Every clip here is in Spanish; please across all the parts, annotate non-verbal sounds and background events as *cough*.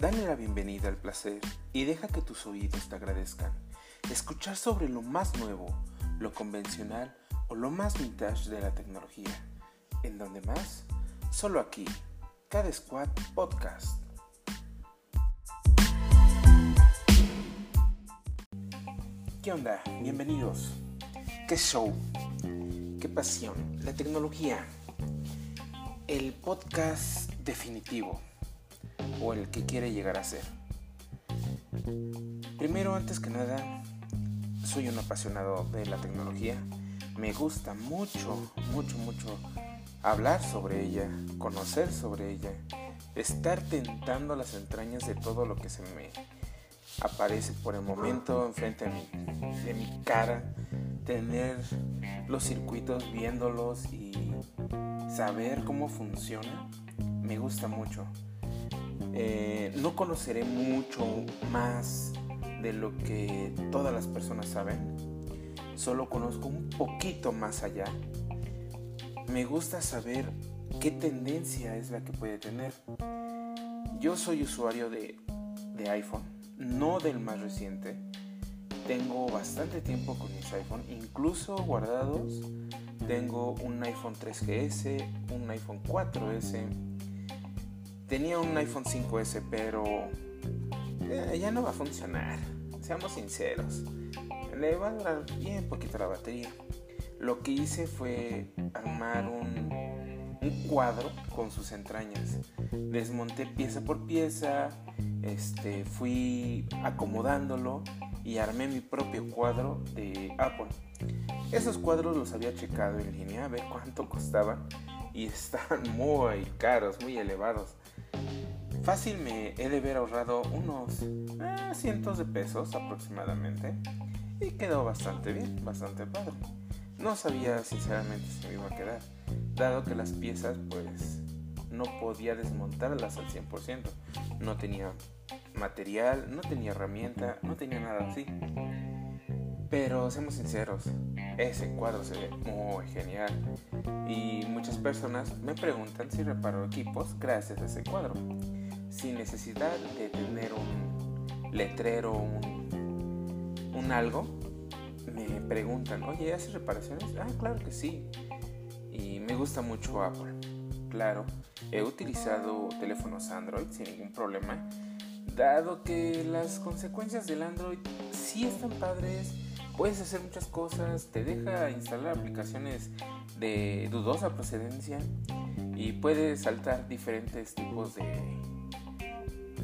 Dale la bienvenida al placer y deja que tus oídos te agradezcan. Escuchar sobre lo más nuevo, lo convencional o lo más vintage de la tecnología. ¿En donde más? Solo aquí, Cada Squad Podcast. ¿Qué onda? Bienvenidos. ¿Qué show? ¿Qué pasión? La tecnología. El podcast definitivo o el que quiere llegar a ser. Primero, antes que nada, soy un apasionado de la tecnología. Me gusta mucho, mucho, mucho hablar sobre ella, conocer sobre ella, estar tentando las entrañas de todo lo que se me aparece por el momento enfrente de mi, de mi cara, tener los circuitos viéndolos y saber cómo funciona, me gusta mucho. Eh, no conoceré mucho más de lo que todas las personas saben. Solo conozco un poquito más allá. Me gusta saber qué tendencia es la que puede tener. Yo soy usuario de, de iPhone, no del más reciente. Tengo bastante tiempo con mis iPhone, incluso guardados. Tengo un iPhone 3GS, un iPhone 4S, Tenía un iPhone 5S, pero eh, ya no va a funcionar. Seamos sinceros. Le va a durar bien poquito la batería. Lo que hice fue armar un, un cuadro con sus entrañas. Desmonté pieza por pieza, este, fui acomodándolo y armé mi propio cuadro de Apple. Esos cuadros los había checado en línea a ver cuánto costaban y *laughs* están muy caros, muy elevados. Fácil me he de haber ahorrado unos eh, cientos de pesos aproximadamente y quedó bastante bien, bastante padre. No sabía sinceramente si me iba a quedar, dado que las piezas pues no podía desmontarlas al 100%. No tenía material, no tenía herramienta, no tenía nada así. Pero seamos sinceros, ese cuadro se ve muy genial y muchas personas me preguntan si reparo equipos gracias a ese cuadro, sin necesidad de tener un letrero, un, un algo. Me preguntan, oye, ¿haces reparaciones? Ah, claro que sí. Y me gusta mucho Apple. Claro, he utilizado teléfonos Android sin ningún problema, dado que las consecuencias del Android sí están padres puedes hacer muchas cosas, te deja instalar aplicaciones de dudosa procedencia y puedes saltar diferentes tipos de,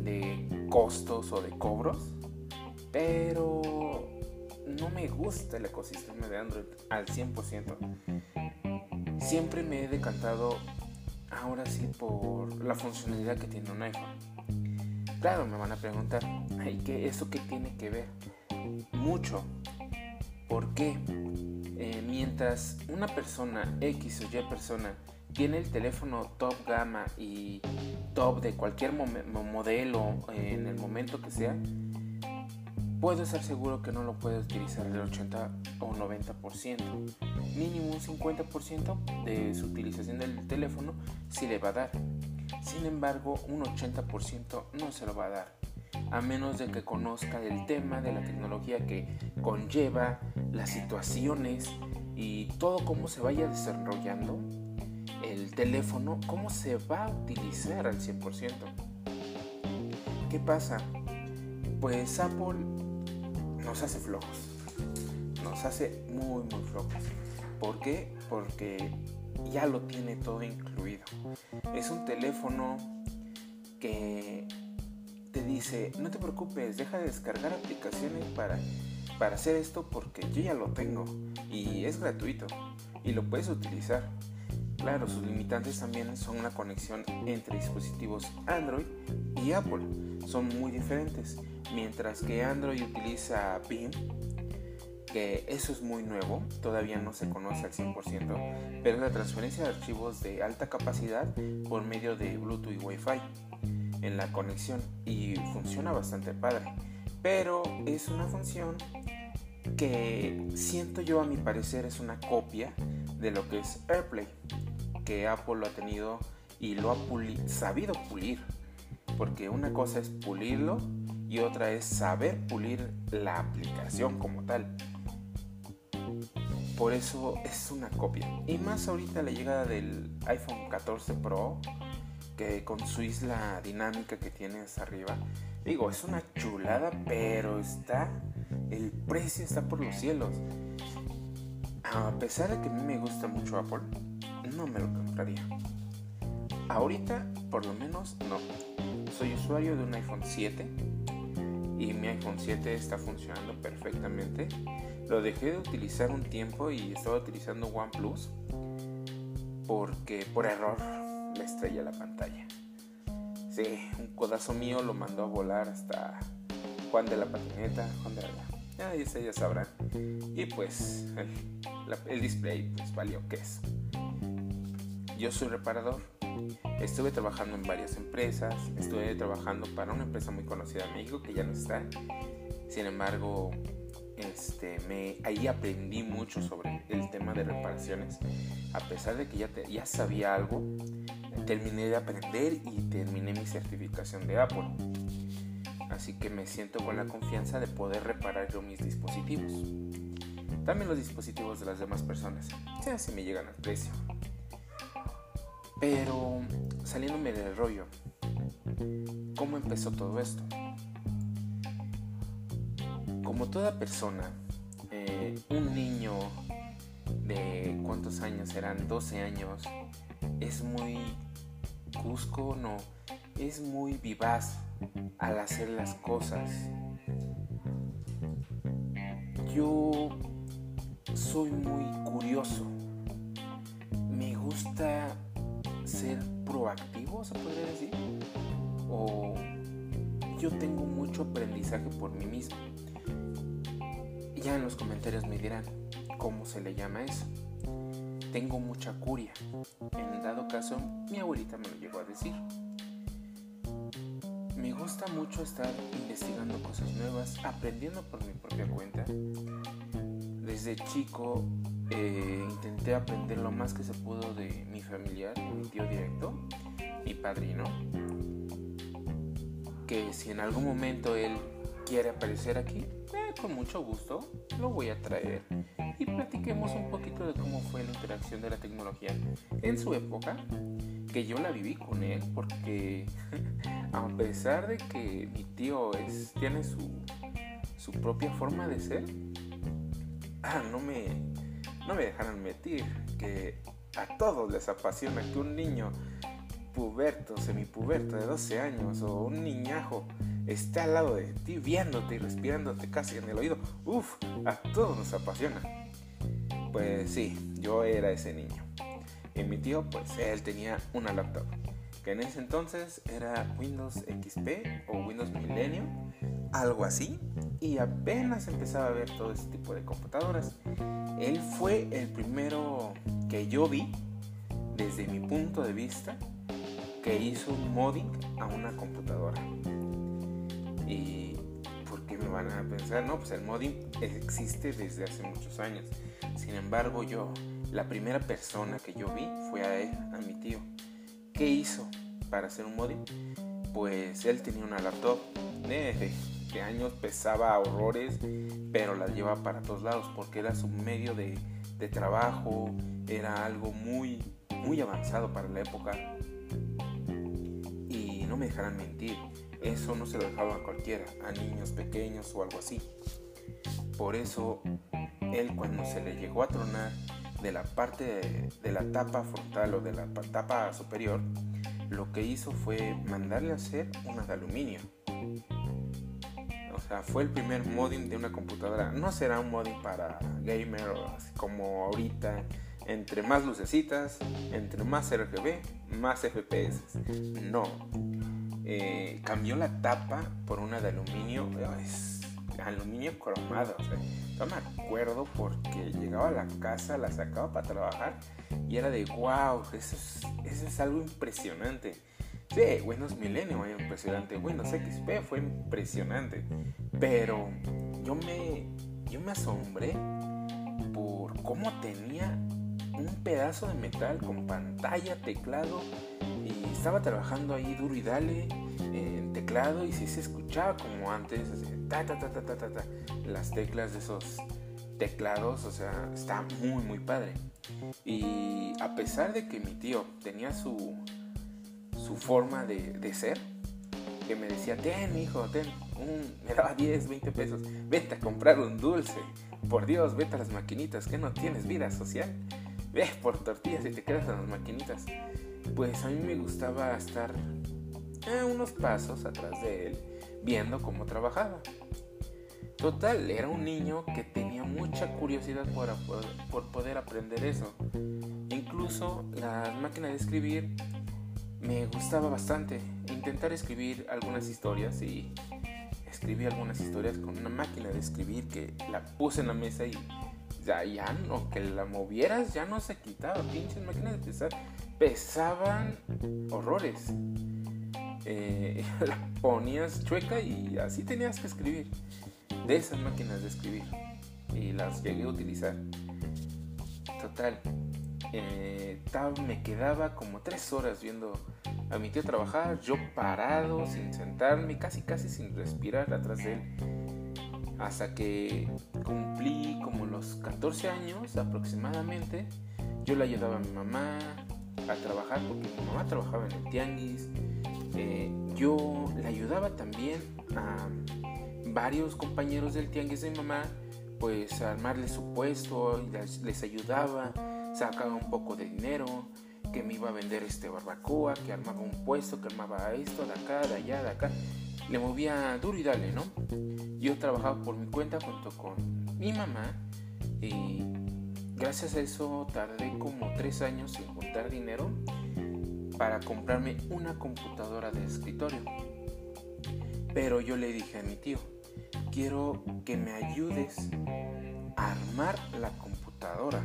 de costos o de cobros, pero no me gusta el ecosistema de Android al 100%. Siempre me he decantado ahora sí por la funcionalidad que tiene un iPhone. Claro, me van a preguntar, ¿y qué, ¿eso qué tiene que ver? Mucho, ¿Por qué? Eh, mientras una persona X o Y persona tiene el teléfono top gama y top de cualquier modelo en el momento que sea, puedo estar seguro que no lo puede utilizar el 80 o 90%. Mínimo un 50% de su utilización del teléfono sí le va a dar. Sin embargo, un 80% no se lo va a dar a menos de que conozca el tema de la tecnología que conlleva, las situaciones y todo cómo se vaya desarrollando el teléfono, cómo se va a utilizar al 100%. ¿Qué pasa? Pues Apple nos hace flojos, nos hace muy muy flojos. ¿Por qué? Porque ya lo tiene todo incluido. Es un teléfono que dice, no te preocupes, deja de descargar aplicaciones para, para hacer esto porque yo ya lo tengo y es gratuito y lo puedes utilizar. Claro, sus limitantes también son una conexión entre dispositivos Android y Apple. Son muy diferentes. Mientras que Android utiliza BIM, que eso es muy nuevo, todavía no se conoce al 100%, pero es la transferencia de archivos de alta capacidad por medio de Bluetooth y Wi-Fi en la conexión y funciona bastante padre. Pero es una función que siento yo a mi parecer es una copia de lo que es AirPlay, que Apple lo ha tenido y lo ha sabido pulir. Porque una cosa es pulirlo y otra es saber pulir la aplicación como tal. Por eso es una copia. Y más ahorita la llegada del iPhone 14 Pro, que con su isla dinámica que tiene hasta arriba, digo, es una chulada, pero está, el precio está por los cielos. A pesar de que a mí me gusta mucho Apple, no me lo compraría. Ahorita, por lo menos, no. Soy usuario de un iPhone 7 y mi iPhone 7 está funcionando perfectamente. Lo dejé de utilizar un tiempo y estaba utilizando OnePlus porque por error me estrella la pantalla. Sí, un codazo mío lo mandó a volar hasta Juan de la patineta, Juan de la... Ya, sabrán. Y pues el, el display pues valió queso. Yo soy reparador. Estuve trabajando en varias empresas. Estuve trabajando para una empresa muy conocida en México que ya no está. Sin embargo, este, me, ahí aprendí mucho sobre el tema de reparaciones. A pesar de que ya, ya sabía algo, terminé de aprender y terminé mi certificación de Apple. Así que me siento con la confianza de poder reparar yo mis dispositivos. También los dispositivos de las demás personas, si me llegan al precio. Pero saliéndome del rollo, ¿cómo empezó todo esto? Como toda persona, eh, un niño de cuántos años eran, 12 años, es muy cusco, no, es muy vivaz al hacer las cosas. Yo soy muy curioso. Me gusta ser proactivo, se podría decir. O yo tengo mucho aprendizaje por mí mismo. Ya en los comentarios me dirán cómo se le llama eso. Tengo mucha curia. En dado caso, mi abuelita me lo llegó a decir. Me gusta mucho estar investigando cosas nuevas, aprendiendo por mi propia cuenta. Desde chico eh, intenté aprender lo más que se pudo de mi familiar, mi tío directo, mi padrino, que si en algún momento él quiere aparecer aquí, eh, con mucho gusto lo voy a traer y platiquemos un poquito de cómo fue la interacción de la tecnología en su época, que yo la viví con él, porque *laughs* a pesar de que mi tío es, tiene su, su propia forma de ser, ah, no me no me dejaron mentir que a todos les apasiona que un niño puberto, semipuberto de 12 años o un niñajo esté al lado de ti viéndote y respirándote casi en el oído. Uf, a todos nos apasiona. Pues sí, yo era ese niño. Y mi tío, pues él tenía una laptop, que en ese entonces era Windows XP o Windows Millennium, algo así, y apenas empezaba a ver todo ese tipo de computadoras. Él fue el primero que yo vi, desde mi punto de vista, que hizo un modding a una computadora. Y ¿por qué me van a pensar? No, pues el modding existe desde hace muchos años. Sin embargo, yo, la primera persona que yo vi fue a él, a mi tío. ¿Qué hizo para hacer un modding? Pues él tenía una laptop de años pesaba horrores, pero la llevaba para todos lados porque era su medio de, trabajo, era algo muy, muy avanzado para la época. Y no me dejarán mentir, eso no se lo dejaba a cualquiera, a niños pequeños o algo así. Por eso, él cuando se le llegó a tronar de la parte de, la tapa frontal o de la tapa superior, lo que hizo fue mandarle a hacer una de aluminio o sea, fue el primer modding de una computadora. No será un modding para gamer como ahorita. Entre más lucecitas, entre más RGB, más FPS. No. Eh, cambió la tapa por una de aluminio. Es aluminio cromado. O sea, no me acuerdo porque llegaba a la casa, la sacaba para trabajar y era de wow, eso eso es algo impresionante. Sí, Windows Millennium impresionante, Windows XP fue impresionante, pero yo me, yo me asombré por cómo tenía un pedazo de metal con pantalla, teclado y estaba trabajando ahí duro y dale en teclado y si se escuchaba como antes, ta, ta, ta, ta, ta, ta, ta, las teclas de esos teclados, o sea, está muy, muy padre. Y a pesar de que mi tío tenía su, su forma de, ser, que me decía, ten, hijo, ten, *laughs* me daba 10, 20 pesos, vete a comprar un dulce, por Dios, vete a las maquinitas, que no tienes vida social, ve por tortillas y te quedas en las maquinitas. Pues a mí me gustaba estar unos pasos atrás de él, viendo cómo trabajaba. Total, era un niño que tenía mucha curiosidad por, por poder aprender eso. Incluso la máquina de escribir me gustaba bastante. Intentar escribir algunas historias y escribí algunas historias con una máquina de escribir que la puse en la mesa y ya, ya que la movieras ya no se quitaba. Pinches máquinas de pesar pesaban horrores. Eh, *laughs* ponías chueca y así tenías que escribir de esas máquinas de escribir y las llegué a utilizar. Total, eh, me quedaba como tres horas viendo a mi tío trabajar, yo parado, sin sentarme, casi casi sin respirar atrás de él. Hasta que cumplí como los 14 años aproximadamente, yo le ayudaba a mi mamá a trabajar porque mi mamá trabajaba en el tianguis. Eh, yo le ayudaba también a varios compañeros del tianguis de mamá, pues a armarles su puesto y les, ayudaba, sacaba un poco de dinero, que me iba a vender este barbacoa, que armaba un puesto, que armaba esto, de acá, de allá, de acá. Le movía duro y dale, ¿no? Yo trabajaba por mi cuenta junto con mi mamá y gracias a eso tardé como tres años sin juntar dinero para comprarme una computadora de escritorio. Pero yo le dije a mi tío, quiero que me ayudes a armar la computadora.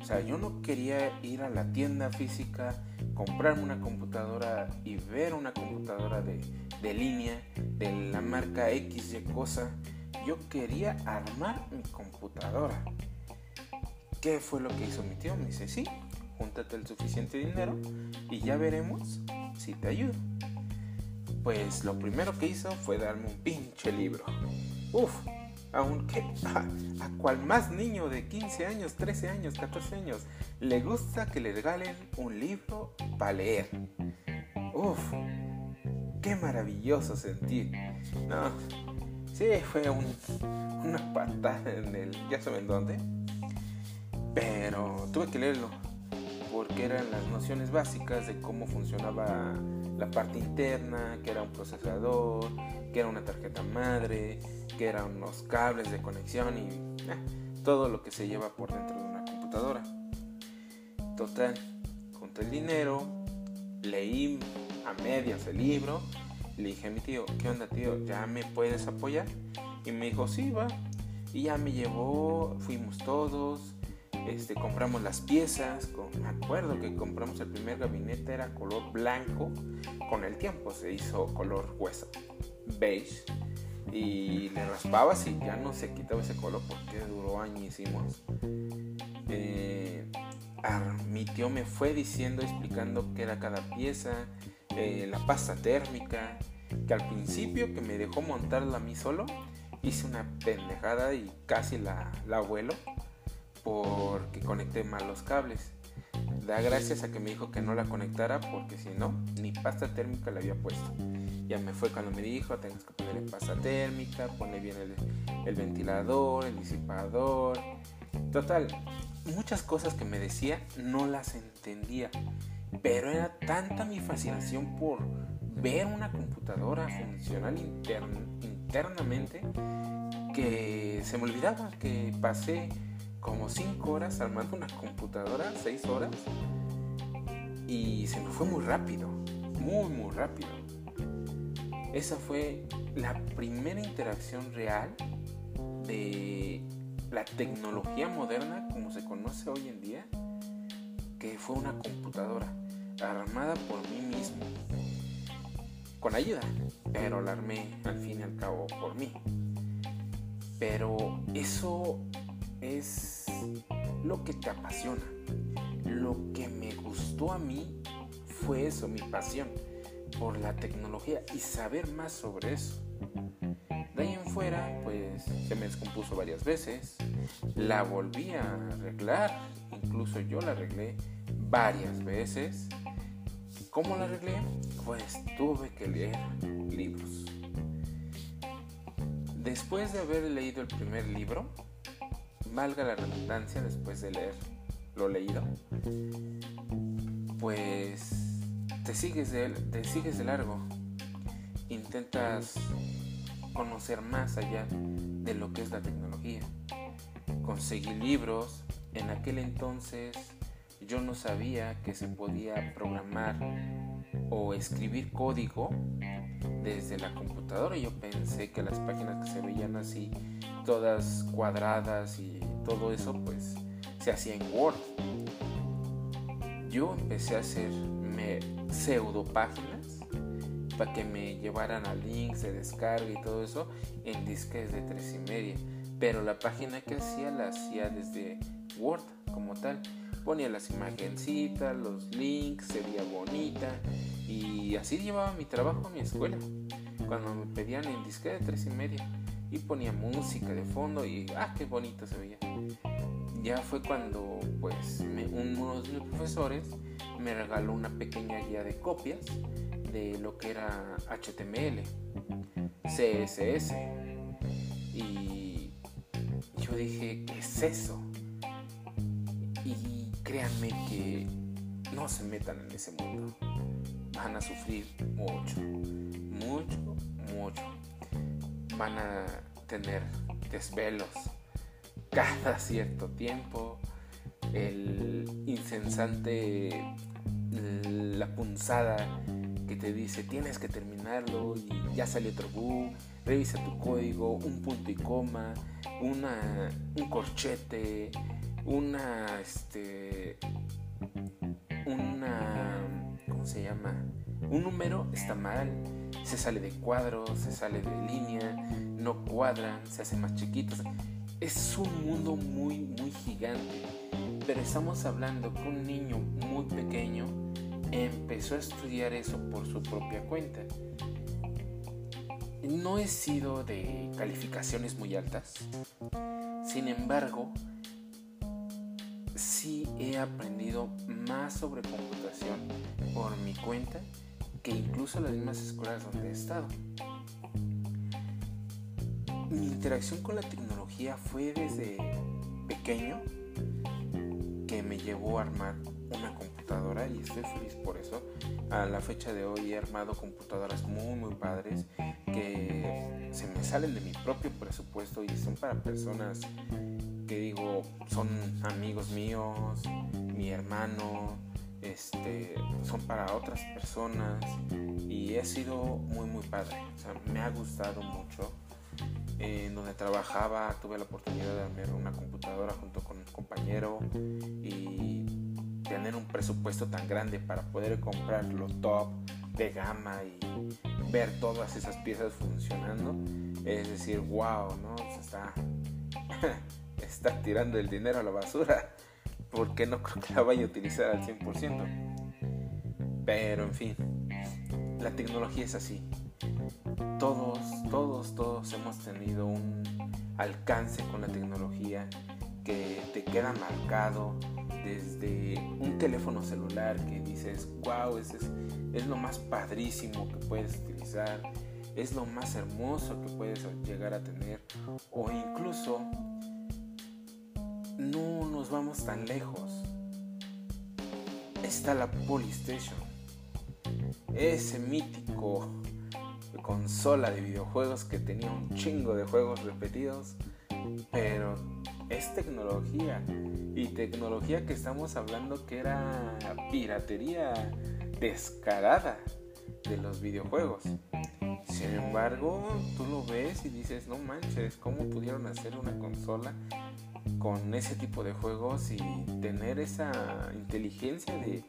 O sea, yo no quería ir a la tienda física, comprarme una computadora y ver una computadora de, de línea de la marca X y cosa. Yo quería armar mi computadora. ¿Qué fue lo que hizo mi tío? Me dice, sí, júntate el suficiente dinero y ya veremos si te ayudo pues lo primero que hizo fue darme un pinche libro. Uf, aunque *laughs* a, a, cual más niño de 15 años, 13 años, 14 años le gusta que le regalen un libro para leer. Uf, qué maravilloso sentir. No, sí, fue un, una patada en el, ya saben dónde. Pero tuve que leerlo porque eran las nociones básicas de cómo funcionaba la parte interna, que era un procesador, que era una tarjeta madre, que eran unos cables de conexión y eh, todo lo que se lleva por dentro de una computadora. Total, junté el dinero, leí a medias el libro, le dije a mi tío, ¿qué onda tío? ¿Ya me puedes apoyar? Y me dijo, sí, va. Y ya me llevó, fuimos todos, este, compramos las piezas, me acuerdo que compramos el primer gabinete, era color blanco, con el tiempo se hizo color hueso, beige, y le raspabas y ya no se quitaba ese color porque duró añísimos. Eh, mi tío me fue diciendo, explicando qué era cada pieza, eh, la pasta térmica, que al principio que me dejó montarla a mí solo, hice una pendejada y casi la, la abuelo porque conecté mal los cables. Da gracias a que me dijo que no la conectara porque si no, ni pasta térmica le había puesto. Ya me fue cuando me dijo, tengas que poner pasta térmica, pone bien el, el ventilador, el disipador. Total, muchas cosas que me decía no las entendía. Pero era tanta mi fascinación por ver una computadora funcional internamente que se me olvidaba que pasé como 5 horas armando una computadora, 6 horas. Y se me fue muy rápido, muy, muy rápido. Esa fue la primera interacción real de la tecnología moderna como se conoce hoy en día, que fue una computadora armada por mí mismo, con ayuda, pero la armé al fin y al cabo por mí. Pero eso es lo que te apasiona. Lo que me gustó a mí fue eso, mi pasión por la tecnología y saber más sobre eso. De ahí en fuera, pues se me descompuso varias veces, la volví a arreglar, incluso yo la arreglé varias veces. ¿Cómo la arreglé? Pues tuve que leer libros. Después de haber leído el primer libro, valga la redundancia después de leer lo leído, pues te sigues de, te sigues de largo, intentas conocer más allá de lo que es la tecnología. Conseguí libros, en aquel entonces yo no sabía que se podía programar o escribir código desde la computadora. Yo pensé que las páginas que se veían así, todas cuadradas y todo eso, pues se hacía en Word. Yo empecé a hacer pseudo páginas para que me llevaran a links de descarga y todo eso en disques de tres y media. Pero la página que hacía la hacía desde Word como tal. Ponía las imagencitas, los links, se veía bonita y así llevaba mi trabajo a mi escuela. Cuando me pedían en disque de tres y media y ponía música de fondo y ah, qué bonito se veía. Ya fue cuando pues uno de mis profesores me regaló una pequeña guía de copias de lo que era HTML, CSS y yo dije, ¿qué es eso? Y créanme que no se metan en ese mundo. Van a sufrir mucho, mucho, mucho van a tener desvelos cada cierto tiempo, el incensante, la punzada que te dice tienes que terminarlo y ya salió otro bug, revisa tu código, un punto y coma, una, un corchete, una, este, una, ¿cómo se llama? Un número está mal, se sale de cuadro, se sale de línea, no cuadran, se hace más chiquitos. Es un mundo muy, muy gigante. Pero estamos hablando que un niño muy pequeño empezó a estudiar eso por su propia cuenta. No he sido de calificaciones muy altas. Sin embargo, sí he aprendido más sobre computación por mi cuenta que incluso las mismas escuelas donde he estado. Mi interacción con la tecnología fue desde pequeño que me llevó a armar una computadora y estoy feliz por eso. A la fecha de hoy he armado computadoras muy muy padres que se me salen de mi propio presupuesto y son para personas que digo son amigos míos, mi hermano, este, son para otras personas y ha sido muy muy padre. me ha gustado mucho. En donde trabajaba tuve la oportunidad de ver una computadora junto con un compañero y tener un presupuesto tan grande para poder comprar lo top de gama y ver todas esas piezas funcionando. Es decir, wow, ¿no? está, *laughs* está tirando el dinero a la basura porque no creo que la vaya a utilizar al 100%. Pero en fin, la tecnología es así. Todos, todos, todos hemos tenido un alcance con la tecnología que te queda marcado desde un teléfono celular que dices, wow, es, es lo más padrísimo que puedes utilizar, es lo más hermoso que puedes llegar a tener, o incluso tan lejos. Está la Polystation, ese mítico consola de videojuegos que tenía un chingo de juegos repetidos, pero es tecnología y tecnología que estamos hablando que era piratería descarada de los videojuegos. Sin embargo, tú lo ves y dices, no manches, ¿cómo pudieron hacer una consola con ese tipo de juegos y tener esa inteligencia de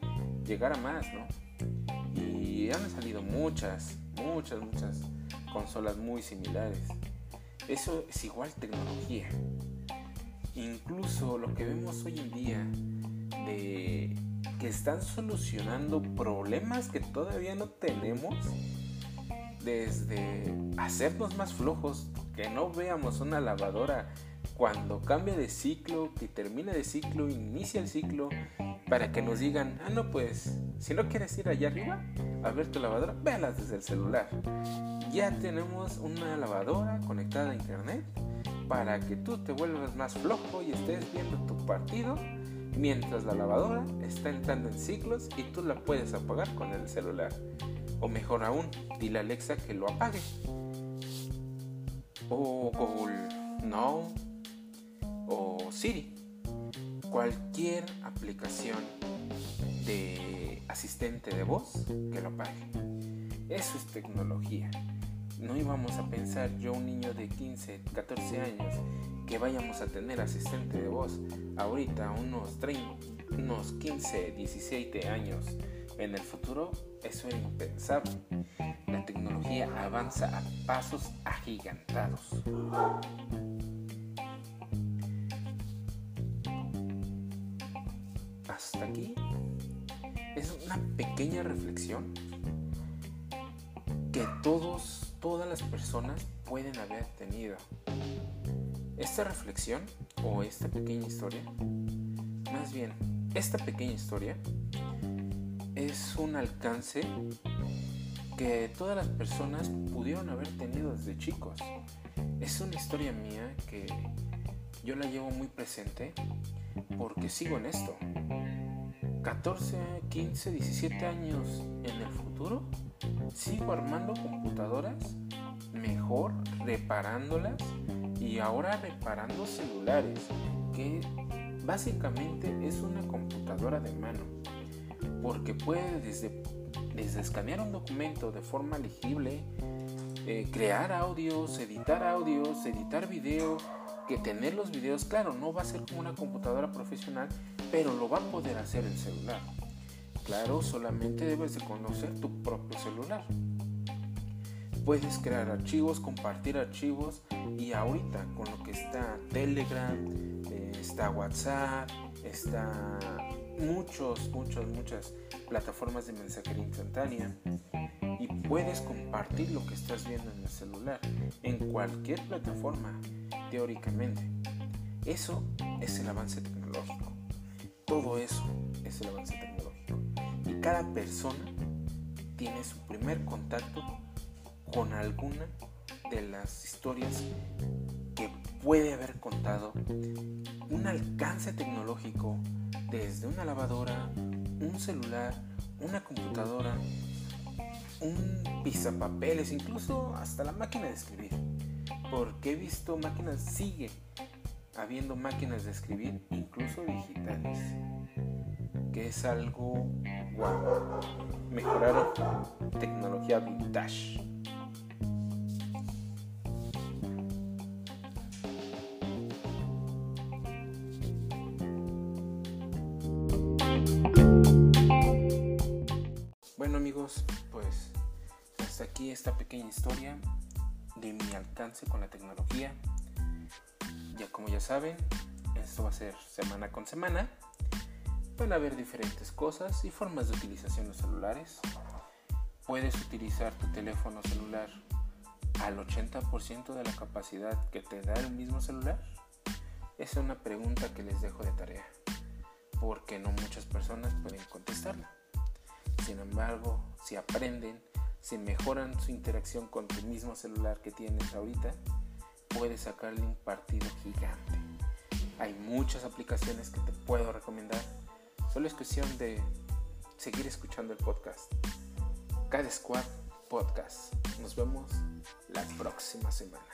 llegar a más, ¿no? Y han salido muchas, muchas, muchas consolas muy similares. Eso es igual tecnología. Incluso lo que vemos hoy en día de que están solucionando problemas que todavía no tenemos. Desde hacernos más flojos, que no veamos una lavadora cuando cambia de ciclo, que termine de ciclo, inicia el ciclo, para que nos digan, ah, no, pues, si no quieres ir allá arriba a ver tu lavadora, véalas desde el celular. Ya tenemos una lavadora conectada a internet para que tú te vuelvas más flojo y estés viendo tu partido mientras la lavadora está entrando en ciclos y tú la puedes apagar con el celular. O mejor aún, dile a Alexa que lo apague. O Google No. O Siri. Cualquier aplicación de asistente de voz que lo apague. Eso es tecnología. No íbamos a pensar yo, un niño de 15, 14 años, que vayamos a tener asistente de voz ahorita, unos, 30, unos 15, 17 años. En el futuro, eso era impensable. La tecnología avanza a pasos agigantados. Pequeña reflexión que todos, todas las personas pueden haber tenido. Esta reflexión o esta pequeña historia, más bien, esta pequeña historia es un alcance que todas las personas pudieron haber tenido desde chicos. Es una historia mía que yo la llevo muy presente porque sigo en esto. 14, 15, 17 años en el futuro, sigo armando computadoras mejor, reparándolas y ahora reparando celulares, que básicamente es una computadora de mano, porque puede desde, escanear un documento de forma legible, eh, crear audios, editar audios, editar video, que tener los videos, claro, no va a ser como una computadora profesional, pero lo va a poder hacer el celular. Claro, solamente debes de conocer tu propio celular. Puedes crear archivos, compartir archivos y ahorita con lo que está Telegram, eh, está WhatsApp, está muchos, muchos, muchas plataformas de mensajería instantánea y puedes compartir lo que estás viendo en el celular en cualquier plataforma teóricamente. Eso es el avance tecnológico. Todo eso es el avance tecnológico. Y cada persona tiene su primer contacto con alguna de las historias que puede haber contado un alcance tecnológico desde una lavadora, un celular, una computadora, un pizapapeles, incluso hasta la máquina de escribir. Porque he visto máquinas, sigue habiendo máquinas de escribir, incluso digitales, que es algo wow. Mejoraron tecnología vintage. Bueno amigos, pues hasta aquí esta pequeña historia de mi alcance con la tecnología. Ya como ya saben, esto va a ser semana con semana. Van a ver diferentes cosas y formas de utilización de los celulares. Puedes utilizar tu teléfono celular al 80% de la capacidad que te da el mismo celular. Esa es una pregunta que les dejo de tarea, porque no muchas personas pueden contestarla. Sin embargo, si aprenden si mejoran su interacción con tu mismo celular que tienes ahorita, puedes sacarle un partido gigante. Hay muchas aplicaciones que te puedo recomendar. Solo es cuestión de seguir escuchando el podcast. Cada Squad Podcast. Nos vemos la próxima semana.